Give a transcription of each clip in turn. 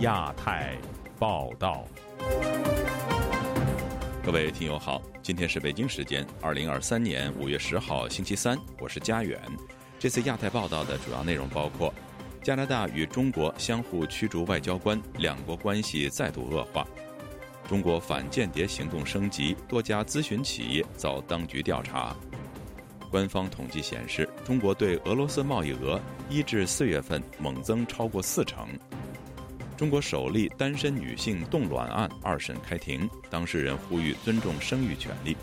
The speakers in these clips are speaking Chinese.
亚太报道，各位听友好，今天是北京时间二零二三年五月十号星期三，我是佳远。这次亚太报道的主要内容包括：加拿大与中国相互驱逐外交官，两国关系再度恶化；中国反间谍行动升级，多家咨询企业遭当局调查。官方统计显示，中国对俄罗斯贸易额一至四月份猛增超过四成。中国首例单身女性冻卵案二审开庭，当事人呼吁尊重生育权利。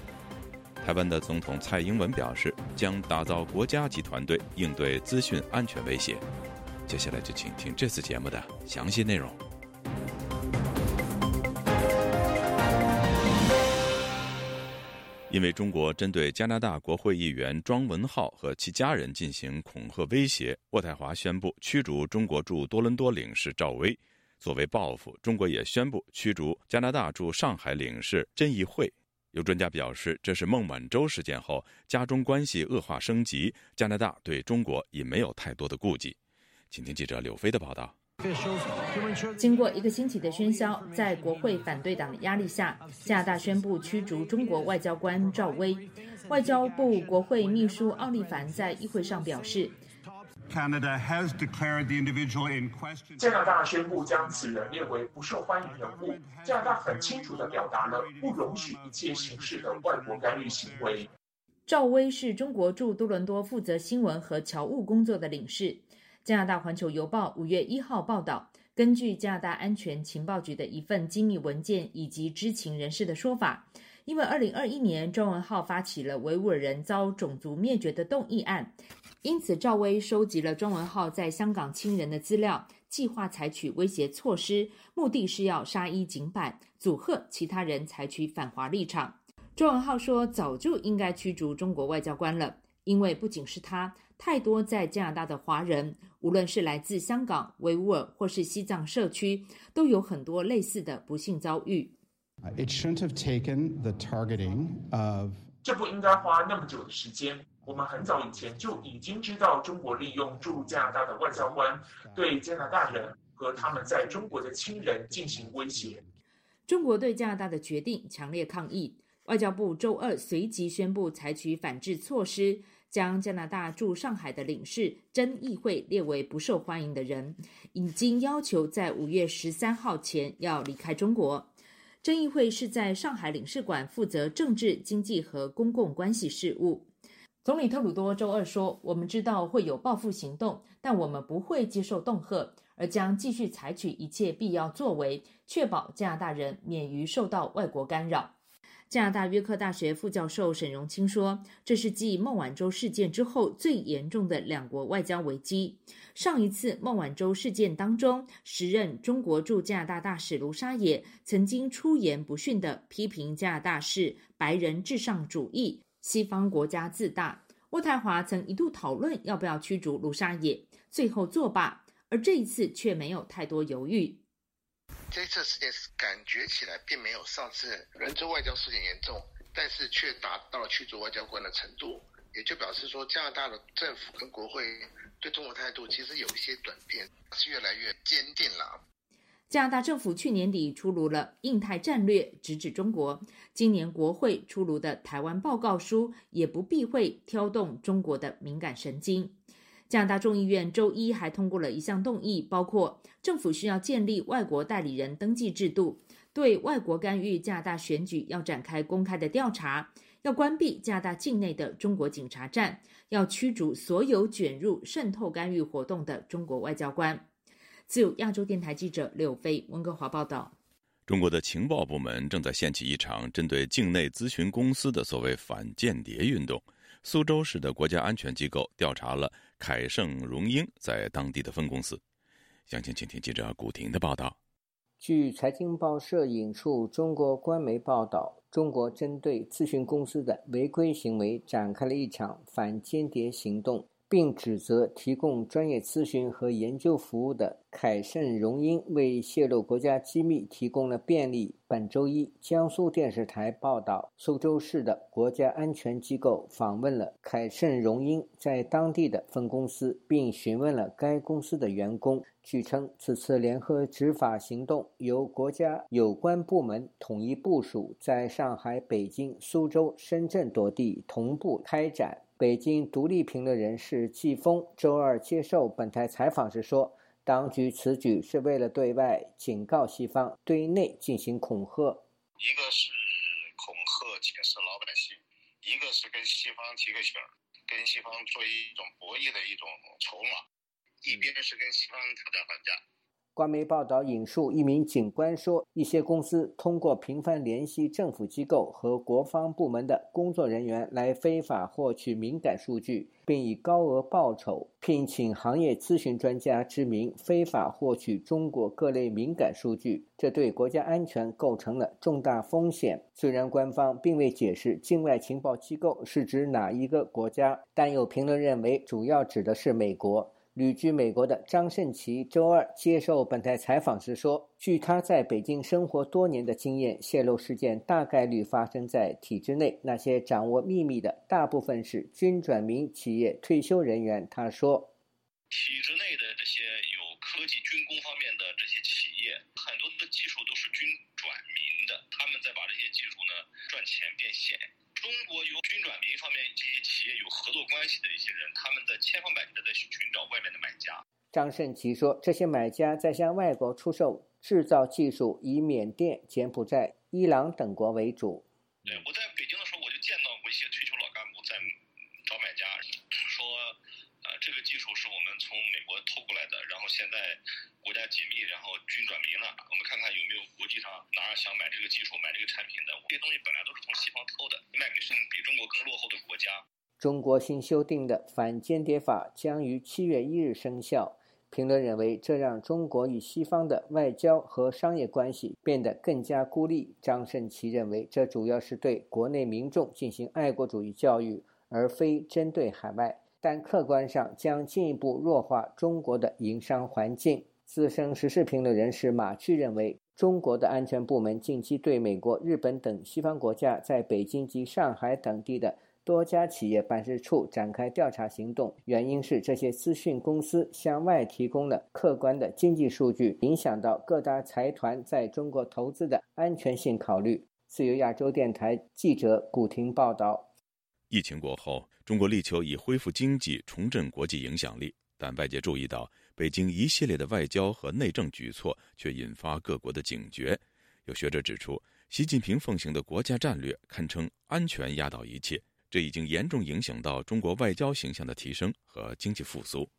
台湾的总统蔡英文表示，将打造国家级团队应对资讯安全威胁。接下来就请听这次节目的详细内容。因为中国针对加拿大国会议员庄文浩和其家人进行恐吓威胁，渥太华宣布驱逐中国驻多伦多领事赵薇。作为报复，中国也宣布驱逐加拿大驻上海领事甄议会。有专家表示，这是孟晚舟事件后加中关系恶化升级，加拿大对中国已没有太多的顾忌。请听记者柳飞的报道。经过一个星期的喧嚣，在国会反对党的压力下，加拿大宣布驱逐中国外交官赵薇。外交部国会秘书奥利凡在议会上表示：“加拿大宣布将此人列为不受欢迎人物。加拿大很清楚地表达了不容许一切形式的外国干预行为。”赵薇是中国驻多伦多负责新闻和侨务工作的领事。加拿大环球邮报五月一号报道，根据加拿大安全情报局的一份机密文件以及知情人士的说法，因为二零二一年庄文浩发起了维吾尔人遭种族灭绝的动议案，因此赵薇收集了庄文浩在香港亲人的资料，计划采取威胁措施，目的是要杀一儆百，阻吓其他人采取反华立场。庄文浩说，早就应该驱逐中国外交官了，因为不仅是他。太多在加拿大的华人，无论是来自香港、维吾尔或是西藏社区，都有很多类似的不幸遭遇。It shouldn't have taken the targeting of 这不应该花那么久的时间。我们很早以前就已经知道，中国利用驻加拿大的外交官对加拿大人和他们在中国的亲人进行威胁。中国对加拿大的决定强烈抗议，外交部周二随即宣布采取反制措施。将加拿大驻上海的领事甄议会列为不受欢迎的人，已经要求在五月十三号前要离开中国。甄议会是在上海领事馆负责政治、经济和公共关系事务。总理特鲁多周二说：“我们知道会有报复行动，但我们不会接受恫吓，而将继续采取一切必要作为，确保加拿大人免于受到外国干扰。”加拿大约克大学副教授沈荣清说：“这是继孟晚舟事件之后最严重的两国外交危机。上一次孟晚舟事件当中，时任中国驻加拿大大使卢沙野曾经出言不逊地批评加拿大是白人至上主义、西方国家自大。渥太华曾一度讨论要不要驱逐卢沙野，最后作罢，而这一次却没有太多犹豫。”这次事件是感觉起来并没有上次人质外交事件严重，但是却达到了驱逐外交官的程度，也就表示说加拿大的政府跟国会对中国态度其实有一些转变，是越来越坚定了。加拿大政府去年底出炉了印太战略，直指中国。今年国会出炉的台湾报告书也不避讳挑动中国的敏感神经。加拿大众议院周一还通过了一项动议，包括政府需要建立外国代理人登记制度，对外国干预加拿大选举要展开公开的调查，要关闭加拿大境内的中国警察站，要驱逐所有卷入渗透干预活动的中国外交官。自由亚洲电台记者柳飞温哥华报道：中国的情报部门正在掀起一场针对境内咨询公司的所谓反间谍运动。苏州市的国家安全机构调查了。凯盛荣英在当地的分公司，详情请听记者古婷的报道。据财经报社引述中国官媒报道，中国针对咨询公司的违规行为展开了一场反间谍行动，并指责提供专业咨询和研究服务的凯盛荣英为泄露国家机密提供了便利。本周一，江苏电视台报道，苏州市的国家安全机构访问了凯盛荣英在当地的分公司，并询问了该公司的员工。据称，此次联合执法行动由国家有关部门统一部署，在上海、北京、苏州、深圳多地同步开展。北京独立评论人士季风周二接受本台采访时说：“当局此举是为了对外警告西方，对内进行恐吓。一个是恐吓解释老百姓，一个是跟西方提个醒儿，跟西方做一种博弈的一种筹码。一边是跟西方讨价还价。”官媒报道引述一名警官说：“一些公司通过频繁联系政府机构和国防部门的工作人员来非法获取敏感数据，并以高额报酬聘请行业咨询专家之名非法获取中国各类敏感数据，这对国家安全构成了重大风险。”虽然官方并未解释境外情报机构是指哪一个国家，但有评论认为主要指的是美国。旅居美国的张胜奇周二接受本台采访时说：“据他在北京生活多年的经验，泄露事件大概率发生在体制内，那些掌握秘密的大部分是军转民企业退休人员。”他说：“体制内的这些有科技军工方面的这些企业，很多的技术都是军转民的，他们在把这些技术呢赚钱变现。”中国由军转民方面这些企业有合作关系的一些人，他们在千方百计的在寻找外面的买家。张胜奇说，这些买家在向外国出售制造技术，以缅甸、柬埔寨、伊朗等国为主。对，我在北京的时候，我就见到过一些退休老干部在找买家，说，呃，这个技术是我们从美国偷过来的，然后现在。国家解密，然后军转民了。有国际上哪儿想买这个技术、买这个产品的。这些东西本来都是从西方偷的，卖给什么比中国更落后的国家。中国新修订的反间谍法将于七月一日生效。评论认为，这让中国与西方的外交和商业关系变得更加孤立。张胜奇认为，这主要是对国内民众进行爱国主义教育，而非针对海外，但客观上将进一步弱化中国的营商环境。资深时事评论人士马旭认为，中国的安全部门近期对美国、日本等西方国家在北京及上海等地的多家企业办事处展开调查行动，原因是这些资讯公司向外提供了客观的经济数据，影响到各大财团在中国投资的安全性考虑。自由亚洲电台记者古婷报道。疫情过后，中国力求以恢复经济、重振国际影响力，但外界注意到。北京一系列的外交和内政举措却引发各国的警觉。有学者指出，习近平奉行的国家战略堪称安全压倒一切，这已经严重影响到中国外交形象的提升和经济复苏。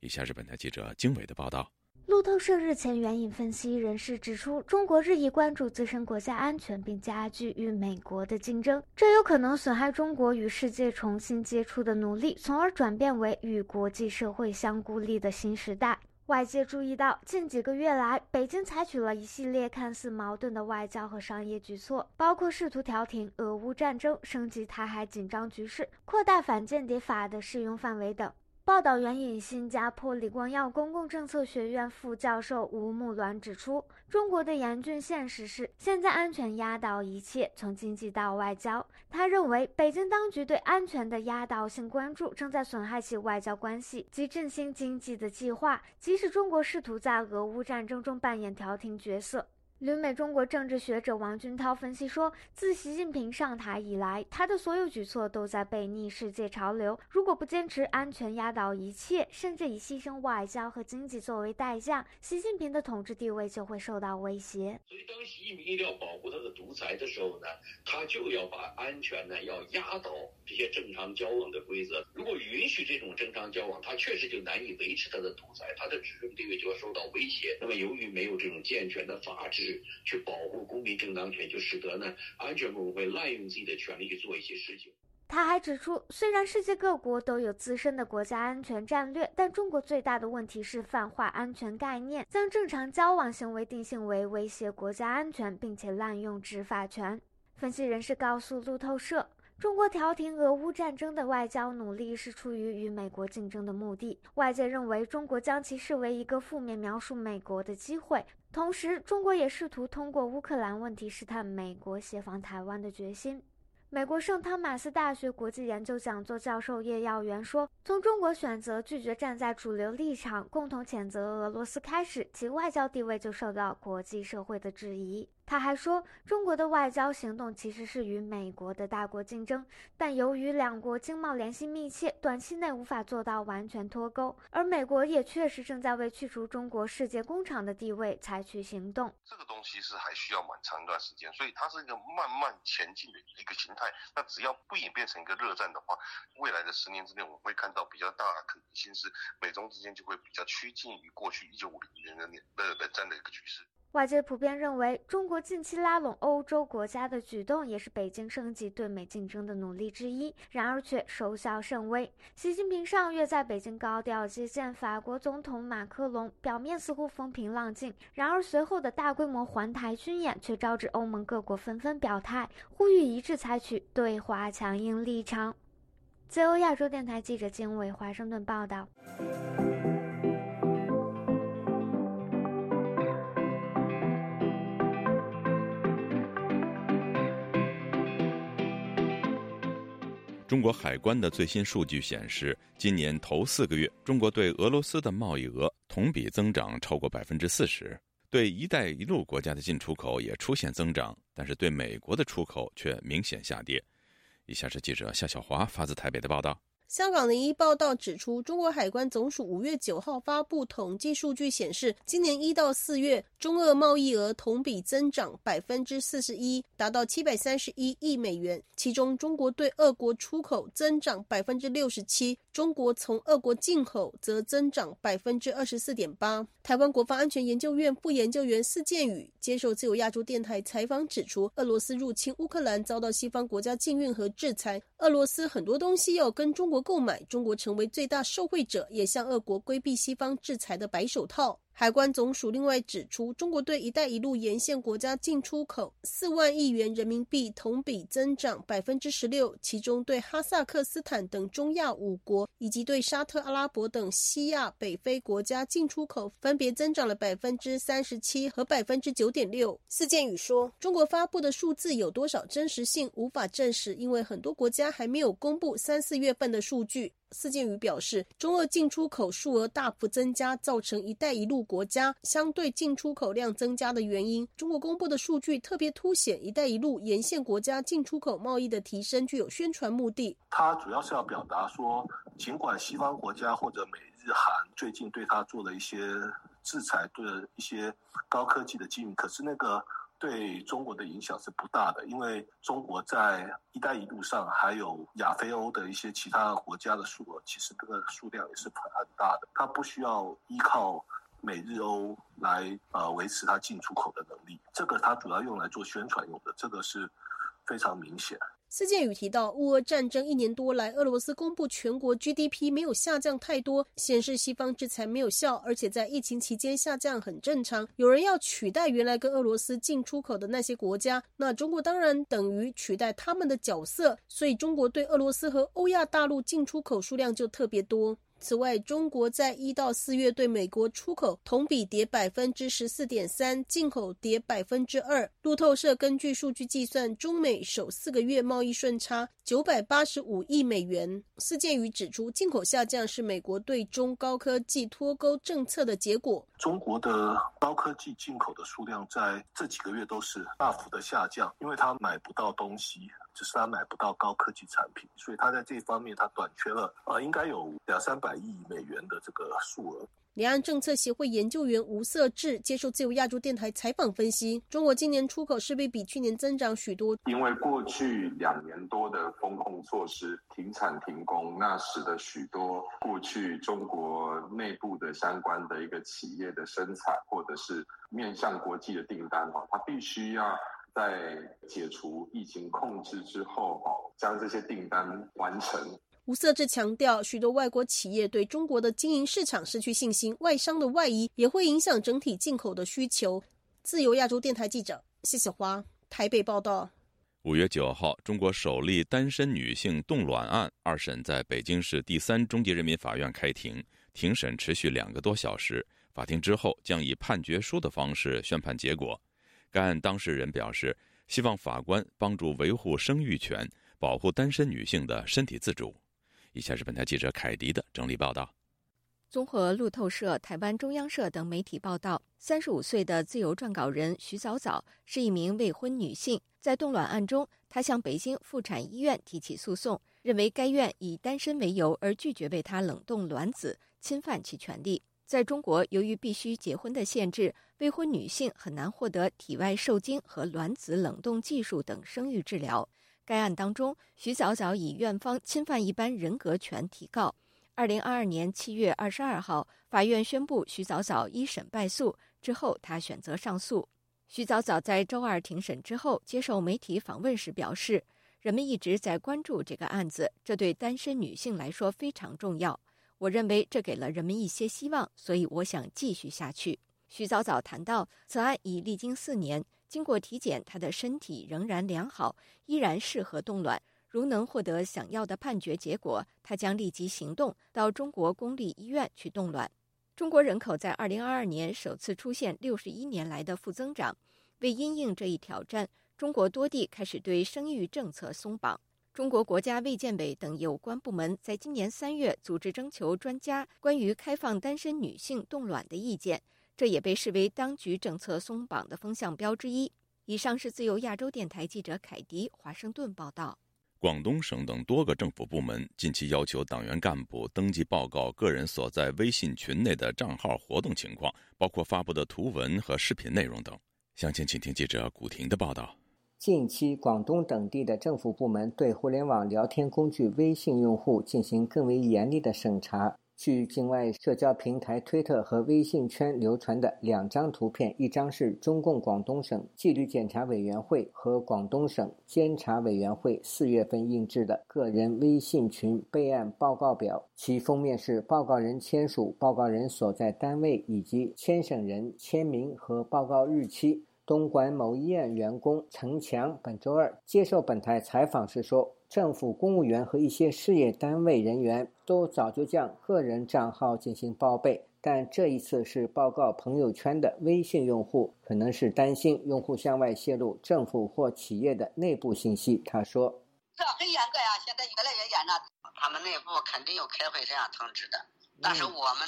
以下是本台记者经纬的报道。路透社日前援引分析人士指出，中国日益关注自身国家安全，并加剧与美国的竞争，这有可能损害中国与世界重新接触的努力，从而转变为与国际社会相孤立的新时代。外界注意到，近几个月来，北京采取了一系列看似矛盾的外交和商业举措，包括试图调停俄乌战争、升级台海紧张局势、扩大反间谍法的适用范围等。报道援引新加坡李光耀公共政策学院副教授吴木鸾指出，中国的严峻现实是，现在安全压倒一切，从经济到外交。他认为，北京当局对安全的压倒性关注，正在损害其外交关系及振兴经济的计划，即使中国试图在俄乌战争中扮演调停角色。旅美中国政治学者王军涛分析说，自习近平上台以来，他的所有举措都在背逆世界潮流。如果不坚持安全压倒一切，甚至以牺牲外交和经济作为代价，习近平的统治地位就会受到威胁。所以，当习近平一定要保护他的独裁的时候呢，他就要把安全呢要压倒这些正常交往的规则。如果允许这种正常交往，他确实就难以维持他的独裁，他的执政地位就要受到威胁。那么，由于没有这种健全的法治，去保护公民正当权，就使得呢安全部门会滥用自己的权利去做一些事情。他还指出，虽然世界各国都有自身的国家安全战略，但中国最大的问题是泛化安全概念，将正常交往行为定性为威胁国家安全，并且滥用执法权。分析人士告诉路透社。中国调停俄乌战争的外交努力是出于与美国竞争的目的。外界认为，中国将其视为一个负面描述美国的机会。同时，中国也试图通过乌克兰问题试探美国协防台湾的决心。美国圣汤马斯大学国际研究讲座教授叶耀元说：“从中国选择拒绝站在主流立场，共同谴责俄罗斯开始，其外交地位就受到国际社会的质疑。”他还说，中国的外交行动其实是与美国的大国竞争，但由于两国经贸联系密切，短期内无法做到完全脱钩。而美国也确实正在为去除中国世界工厂的地位采取行动。这个东西是还需要蛮长一段时间，所以它是一个慢慢前进的一个形态。那只要不演变成一个热战的话，未来的十年之内，我们会看到比较大的可能性是美中之间就会比较趋近于过去一九五零年的年的冷战的一个局势。外界普遍认为，中国近期拉拢欧洲国家的举动也是北京升级对美竞争的努力之一，然而却收效甚微。习近平上月在北京高调接见法国总统马克龙，表面似乎风平浪静，然而随后的大规模环台军演却招致欧盟各国纷纷表态，呼吁一致采取对华强硬立场。自由亚洲电台记者金伟华盛顿报道。中国海关的最新数据显示，今年头四个月，中国对俄罗斯的贸易额同比增长超过百分之四十，对“一带一路”国家的进出口也出现增长，但是对美国的出口却明显下跌。以下是记者夏小华发自台北的报道。香港零一报道指出，中国海关总署五月九号发布统计数据显示，今年一到四月，中俄贸易额同比增长百分之四十一，达到七百三十一亿美元。其中，中国对俄国出口增长百分之六十七，中国从俄国进口则增长百分之二十四点八。台湾国防安全研究院副研究员司建宇接受自由亚洲电台采访指出，俄罗斯入侵乌克兰遭到西方国家禁运和制裁，俄罗斯很多东西要跟中国。购买中国成为最大受惠者，也向俄国规避西方制裁的白手套。海关总署另外指出，中国对“一带一路”沿线国家进出口四万亿元人民币，同比增长百分之十六。其中，对哈萨克斯坦等中亚五国以及对沙特阿拉伯等西亚、北非国家进出口分别增长了百分之三十七和百分之九点六。四建宇说：“中国发布的数字有多少真实性，无法证实，因为很多国家还没有公布三四月份的数据。”四建宇表示，中俄进出口数额大幅增加，造成“一带一路”国家相对进出口量增加的原因。中国公布的数据特别凸显“一带一路”沿线国家进出口贸易的提升具有宣传目的。它主要是要表达说，尽管西方国家或者美日韩最近对它做了一些制裁，对一些高科技的禁，可是那个。对中国的影响是不大的，因为中国在“一带一路”上还有亚非欧的一些其他国家的数额，其实这个数量也是很很大的。它不需要依靠美日欧来呃维持它进出口的能力，这个它主要用来做宣传用的，这个是非常明显。司建宇提到，乌俄战争一年多来，俄罗斯公布全国 GDP 没有下降太多，显示西方制裁没有效，而且在疫情期间下降很正常。有人要取代原来跟俄罗斯进出口的那些国家，那中国当然等于取代他们的角色，所以中国对俄罗斯和欧亚大陆进出口数量就特别多。此外，中国在一到四月对美国出口同比跌百分之十四点三，进口跌百分之二。路透社根据数据计算，中美首四个月贸易顺差九百八十五亿美元。司建宇指出，进口下降是美国对中高科技脱钩政策的结果。中国的高科技进口的数量在这几个月都是大幅的下降，因为它买不到东西。只是他买不到高科技产品，所以他在这方面他短缺了呃，应该有两三百亿美元的这个数额。两岸政策协会研究员吴色志接受自由亚洲电台采访分析，中国今年出口势必比去年增长许多，因为过去两年多的风控措施停产停工，那使得许多过去中国内部的相关的一个企业的生产或者是面向国际的订单哈，它必须要。在解除疫情控制之后，哦，将这些订单完成。吴色志强调，许多外国企业对中国的经营市场失去信心，外商的外移也会影响整体进口的需求。自由亚洲电台记者谢小华台北报道。五月九号，中国首例单身女性冻卵案二审在北京市第三中级人民法院开庭，庭审持续两个多小时。法庭之后将以判决书的方式宣判结果。该案当事人表示，希望法官帮助维护生育权，保护单身女性的身体自主。以下是本台记者凯迪的整理报道。综合路透社、台湾中央社等媒体报道，三十五岁的自由撰稿人徐早早是一名未婚女性。在冻卵案中，她向北京妇产医院提起诉讼，认为该院以单身为由而拒绝为她冷冻卵子，侵犯其权利。在中国，由于必须结婚的限制，未婚女性很难获得体外受精和卵子冷冻技术等生育治疗。该案当中，徐早早以院方侵犯一般人格权提告。二零二二年七月二十二号，法院宣布徐早早一审败诉。之后，他选择上诉。徐早早在周二庭审之后接受媒体访问时表示：“人们一直在关注这个案子，这对单身女性来说非常重要。我认为这给了人们一些希望，所以我想继续下去。”徐早早谈到，此案已历经四年，经过体检，他的身体仍然良好，依然适合冻卵。如能获得想要的判决结果，他将立即行动到中国公立医院去冻卵。中国人口在二零二二年首次出现六十一年来的负增长。为因应这一挑战，中国多地开始对生育政策松绑。中国国家卫健委等有关部门在今年三月组织征求专家关于开放单身女性冻卵的意见，这也被视为当局政策松绑的风向标之一。以上是自由亚洲电台记者凯迪华盛顿报道。广东省等多个政府部门近期要求党员干部登记报告个人所在微信群内的账号活动情况，包括发布的图文和视频内容等。详情，请听记者古婷的报道。近期，广东等地的政府部门对互联网聊天工具微信用户进行更为严厉的审查。据境外社交平台推特和微信圈流传的两张图片，一张是中共广东省纪律检查委员会和广东省监察委员会四月份印制的个人微信群备案报告表，其封面是报告人签署、报告人所在单位以及签审人签名和报告日期。东莞某医院员工陈强本周二接受本台采访时说。政府公务员和一些事业单位人员都早就将个人账号进行报备，但这一次是报告朋友圈的微信用户，可能是担心用户向外泄露政府或企业的内部信息。他说：“这很严格呀，现在越来越严了。他们内部肯定有开会这样通知的，但是我们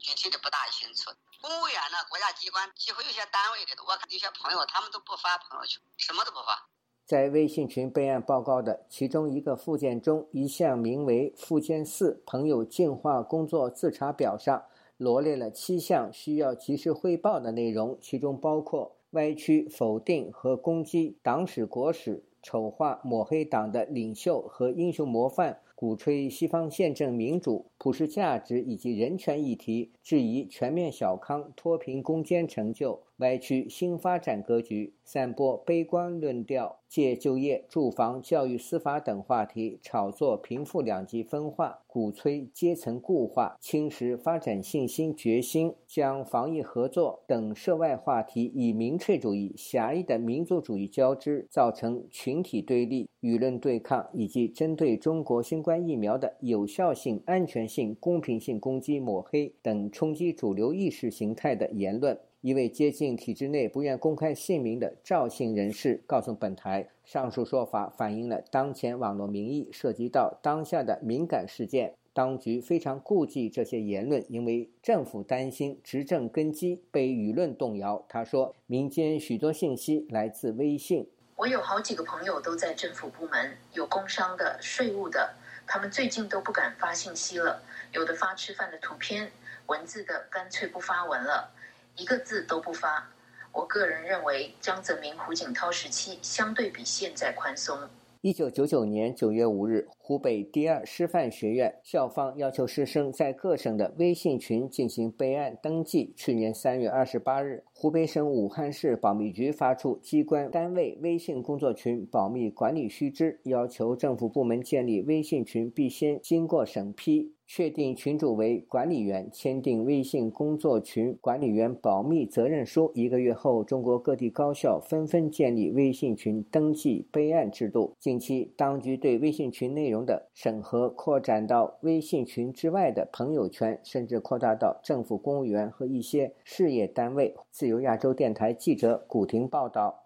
具体的不大清楚。公务员呢，国家机关几乎有些单位里的，我看有些朋友他们都不发朋友圈，什么都不发。”在微信群备案报告的其中一个附件中，一项名为“附件四朋友净化工作自查表”上罗列了七项需要及时汇报的内容，其中包括歪曲、否定和攻击党史国史、丑化、抹黑党的领袖和英雄模范。鼓吹西方宪政民主、普世价值以及人权议题，质疑全面小康、脱贫攻坚成就，歪曲新发展格局，散播悲观论调，借就业、住房、教育、司法等话题炒作贫富两极分化，鼓吹阶层固化，侵蚀发展信心决心，将防疫合作等涉外话题以民粹主义、狭义的民族主义交织，造成群体对立、舆论对抗以及针对中国新冠。疫苗的有效性、安全性、公平性攻击、抹黑等冲击主流意识形态的言论。一位接近体制内、不愿公开姓名的赵姓人士告诉本台，上述说法反映了当前网络民意涉及到当下的敏感事件，当局非常顾忌这些言论，因为政府担心执政根基被舆论动摇。他说，民间许多信息来自微信。我有好几个朋友都在政府部门，有工商的、税务的。他们最近都不敢发信息了，有的发吃饭的图片，文字的干脆不发文了，一个字都不发。我个人认为，江泽民、胡锦涛时期相对比现在宽松。一九九九年九月五日，湖北第二师范学院校方要求师生在各省的微信群进行备案登记。去年三月二十八日，湖北省武汉市保密局发出机关单位微信工作群保密管理须知，要求政府部门建立微信群必先经过审批。确定群主为管理员，签订微信工作群管理员保密责任书。一个月后，中国各地高校纷纷建立微信群登记备案制度。近期，当局对微信群内容的审核扩展到微信群之外的朋友圈，甚至扩大到政府公务员和一些事业单位。自由亚洲电台记者古婷报道。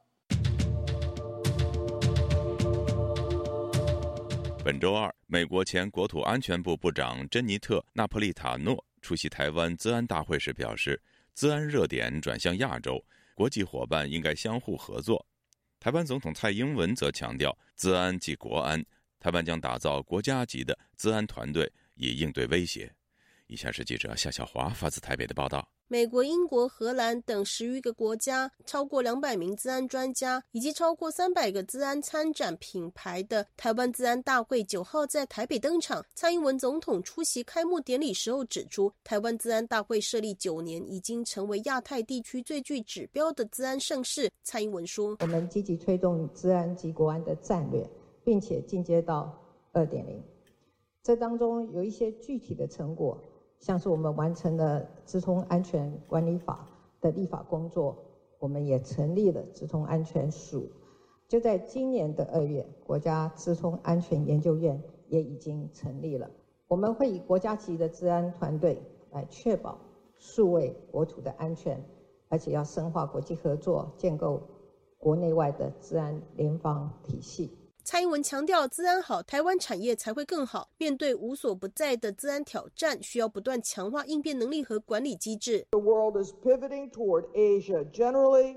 本周二，美国前国土安全部部长珍妮特·纳普利塔诺出席台湾资安大会时表示，资安热点转向亚洲，国际伙伴应该相互合作。台湾总统蔡英文则强调，资安即国安，台湾将打造国家级的资安团队，以应对威胁。以下是记者夏小华发自台北的报道。美国、英国、荷兰等十余个国家，超过两百名治安专家以及超过三百个治安参展品牌的台湾治安大会九号在台北登场。蔡英文总统出席开幕典礼时候指出，台湾治安大会设立九年，已经成为亚太地区最具指标的治安盛事。蔡英文说：“我们积极推动治安及国安的战略，并且进阶到二点零，这当中有一些具体的成果。”像是我们完成了《直通安全管理法》的立法工作，我们也成立了直通安全署。就在今年的二月，国家直通安全研究院也已经成立了。我们会以国家级的治安团队来确保数位国土的安全，而且要深化国际合作，建构国内外的治安联防体系。蔡英文强调，治安好，台湾产业才会更好。面对无所不在的治安挑战，需要不断强化应变能力和管理机制。The world is pivoting toward Asia generally.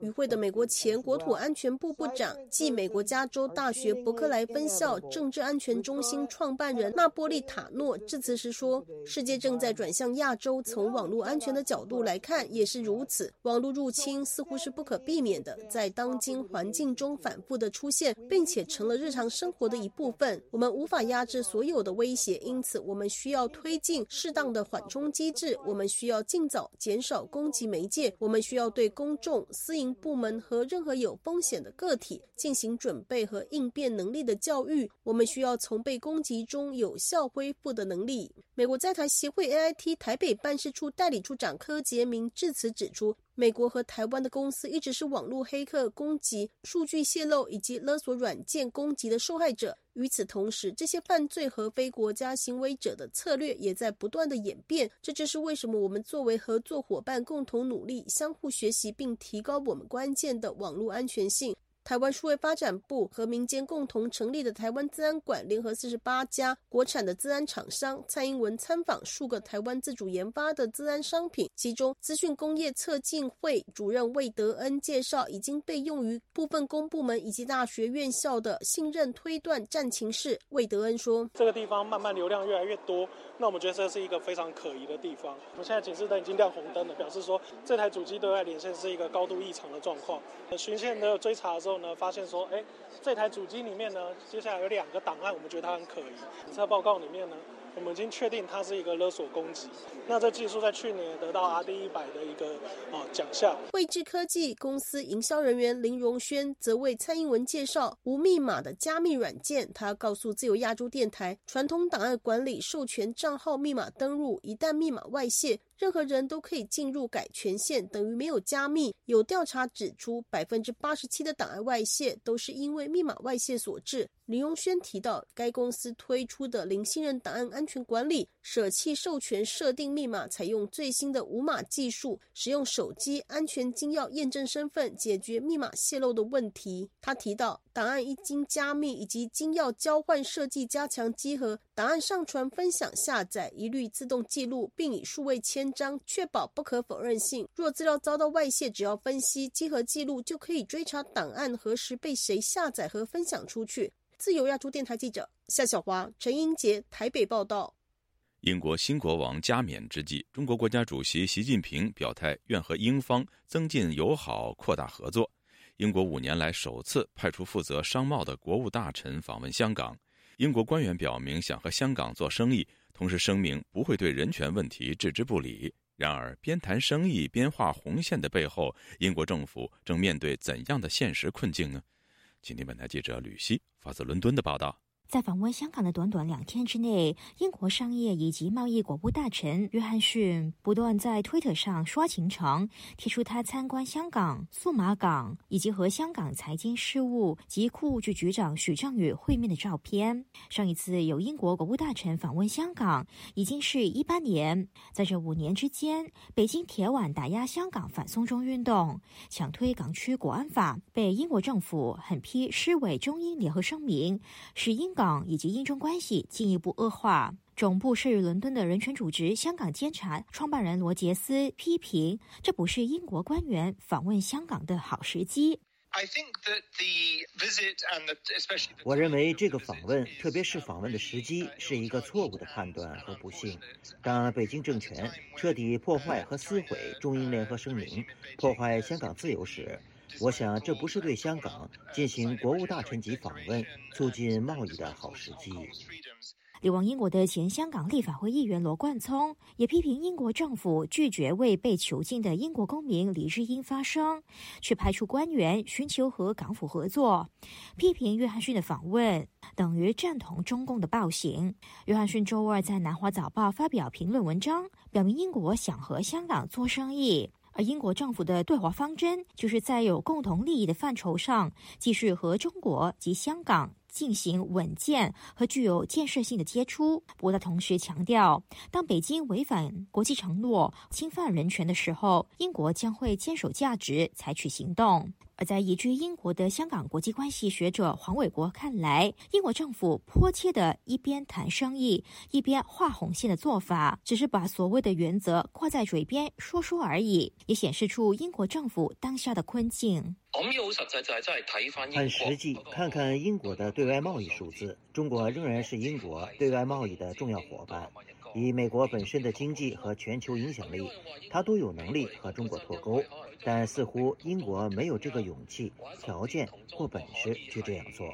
与会的美国前国土安全部部长、继美国加州大学伯克莱分校政治安全中心创办人纳波利塔诺致辞时说：“世界正在转向亚洲，从网络安全的角度来看也是如此。网络入侵似乎是不可避免的，在当今环境中反复的出现，并且成了日常生活的一部分。我们无法压制所有的威胁，因此我们需要推进适当的缓冲机制。我们需要尽早减少攻击媒介。”我们需要对公众、私营部门和任何有风险的个体进行准备和应变能力的教育。我们需要从被攻击中有效恢复的能力。美国在台协会 AIT 台北办事处代理处长柯杰明致辞指出。美国和台湾的公司一直是网络黑客攻击、数据泄露以及勒索软件攻击的受害者。与此同时，这些犯罪和非国家行为者的策略也在不断的演变。这就是为什么我们作为合作伙伴，共同努力、相互学习，并提高我们关键的网络安全性。台湾数位发展部和民间共同成立的台湾资安馆，联合四十八家国产的资安厂商。蔡英文参访数个台湾自主研发的资安商品，其中资讯工业策进会主任魏德恩介绍，已经被用于部分公部门以及大学院校的信任推断战情室。魏德恩说：“这个地方慢慢流量越来越多，那我们觉得这是一个非常可疑的地方。我们现在警示灯已经亮红灯了，表示说这台主机对外连线是一个高度异常的状况。巡线的追查的时候。”呢，发现说，哎，这台主机里面呢，接下来有两个档案，我们觉得它很可疑。检测报告里面呢。我们已经确定它是一个勒索攻击。那这技术在去年得到 R D 一百的一个啊奖项。汇智科技公司营销人员林荣轩则为蔡英文介绍无密码的加密软件。他告诉自由亚洲电台，传统档案管理授权账号密码登录，一旦密码外泄，任何人都可以进入改权限，等于没有加密。有调查指出，百分之八十七的档案外泄都是因为密码外泄所致。林荣轩提到，该公司推出的零信任档案安全管理，舍弃授权设定密码，采用最新的无码技术，使用手机安全金钥验证身份，解决密码泄露的问题。他提到，档案一经加密以及金钥交换设计加强稽核，档案上传、分享、下载一律自动记录，并以数位签章，确保不可否认性。若资料遭到外泄，只要分析稽核记录，就可以追查档案何时被谁下载和分享出去。自由亚洲电台记者夏小华、陈英杰台北报道：英国新国王加冕之际，中国国家主席习近平表态愿和英方增进友好、扩大合作。英国五年来首次派出负责商贸的国务大臣访问香港。英国官员表明想和香港做生意，同时声明不会对人权问题置之不理。然而，边谈生意边画红线的背后，英国政府正面对怎样的现实困境呢？请听，本台记者吕希发自伦敦的报道。在访问香港的短短两天之内，英国商业以及贸易国务大臣约翰逊不断在推特上刷行程，贴出他参观香港数码港以及和香港财经事务及库务局局长许正宇会面的照片。上一次有英国国务大臣访问香港，已经是一八年。在这五年之间，北京铁腕打压香港反送中运动，强推港区国安法，被英国政府狠批失伪中英联合声明，使英。港以及英中关系进一步恶化。总部设于伦敦的人权组织香港监察创办人罗杰斯批评，这不是英国官员访问香港的好时机。我认为这个访问，特别是访问的时机，是一个错误的判断和不幸。当北京政权彻底破坏和撕毁中英联合声明，破坏香港自由时。我想，这不是对香港进行国务大臣级访问、促进贸易的好时机。流亡英国的前香港立法会议员罗冠聪也批评英国政府拒绝为被囚禁的英国公民黎智英发声，却派出官员寻求和港府合作，批评约翰逊的访问等于赞同中共的暴行。约翰逊周二在《南华早报》发表评论文章，表明英国想和香港做生意。而英国政府的对华方针，就是在有共同利益的范畴上，继续和中国及香港进行稳健和具有建设性的接触。不过，他同时强调，当北京违反国际承诺、侵犯人权的时候，英国将会坚守价值，采取行动。而在移居英国的香港国际关系学者黄伟国看来，英国政府迫切的一边谈生意，一边画红线的做法，只是把所谓的原则挂在嘴边说说而已，也显示出英国政府当下的困境。很实际，看看英国的对外贸易数字，中国仍然是英国对外贸易的重要伙伴。以美国本身的经济和全球影响力，它都有能力和中国脱钩。但似乎英国没有这个勇气、条件或本事去这样做。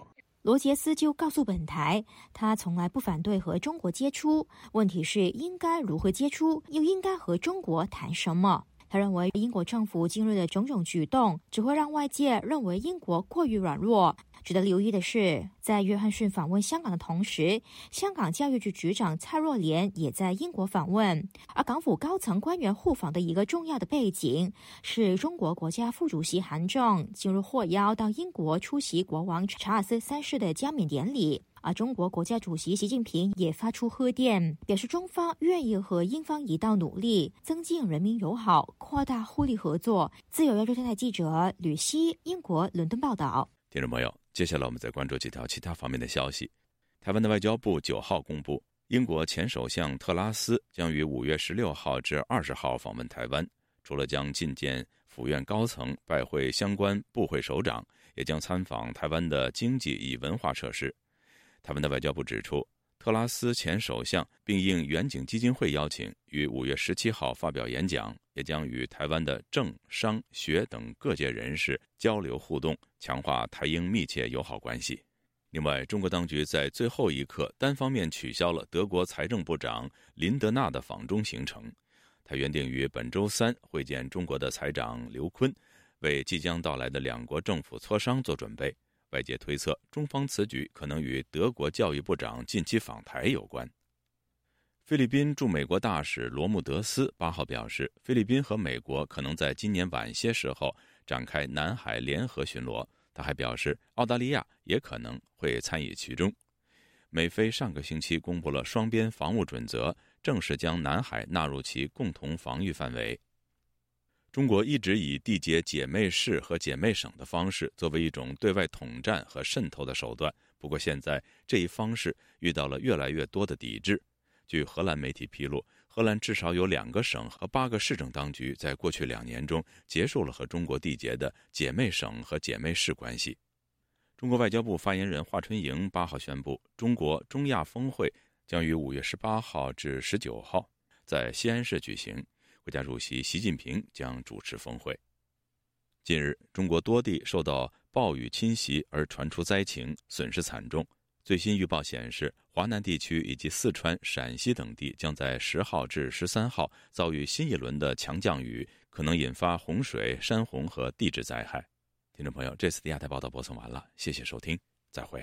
罗杰斯就告诉本台，他从来不反对和中国接触，问题是应该如何接触，又应该和中国谈什么。他认为，英国政府今日的种种举动，只会让外界认为英国过于软弱。值得留意的是，在约翰逊访问香港的同时，香港教育局局长蔡若莲也在英国访问。而港府高层官员互访的一个重要的背景，是中国国家副主席韩正今日获邀到英国出席国王查尔斯三世的加冕典礼。而中国国家主席习近平也发出贺电，表示中方愿意和英方一道努力，增进人民友好，扩大互利合作。自由亚洲电台记者吕希，英国伦敦报道。听众朋友。接下来，我们再关注几条其他方面的消息。台湾的外交部九号公布，英国前首相特拉斯将于五月十六号至二十号访问台湾，除了将觐见府院高层、拜会相关部会首长，也将参访台湾的经济与文化设施。台湾的外交部指出。特拉斯前首相并应远景基金会邀请，于五月十七号发表演讲，也将与台湾的政商学等各界人士交流互动，强化台英密切友好关系。另外，中国当局在最后一刻单方面取消了德国财政部长林德纳的访中行程，他原定于本周三会见中国的财长刘昆，为即将到来的两国政府磋商做准备。外界推测，中方此举可能与德国教育部长近期访台有关。菲律宾驻美国大使罗穆德斯八号表示，菲律宾和美国可能在今年晚些时候展开南海联合巡逻。他还表示，澳大利亚也可能会参与其中。美菲上个星期公布了双边防务准则，正式将南海纳入其共同防御范围。中国一直以缔结姐妹市和姐妹省的方式作为一种对外统战和渗透的手段。不过，现在这一方式遇到了越来越多的抵制。据荷兰媒体披露，荷兰至少有两个省和八个市政当局在过去两年中结束了和中国缔结的姐妹省和姐妹市关系。中国外交部发言人华春莹八号宣布，中国中亚峰会将于五月十八号至十九号在西安市举行。国家主席习近平将主持峰会。近日，中国多地受到暴雨侵袭而传出灾情，损失惨重。最新预报显示，华南地区以及四川、陕西等地将在十号至十三号遭遇新一轮的强降雨，可能引发洪水、山洪和地质灾害。听众朋友，这次的亚太报道播送完了，谢谢收听，再会。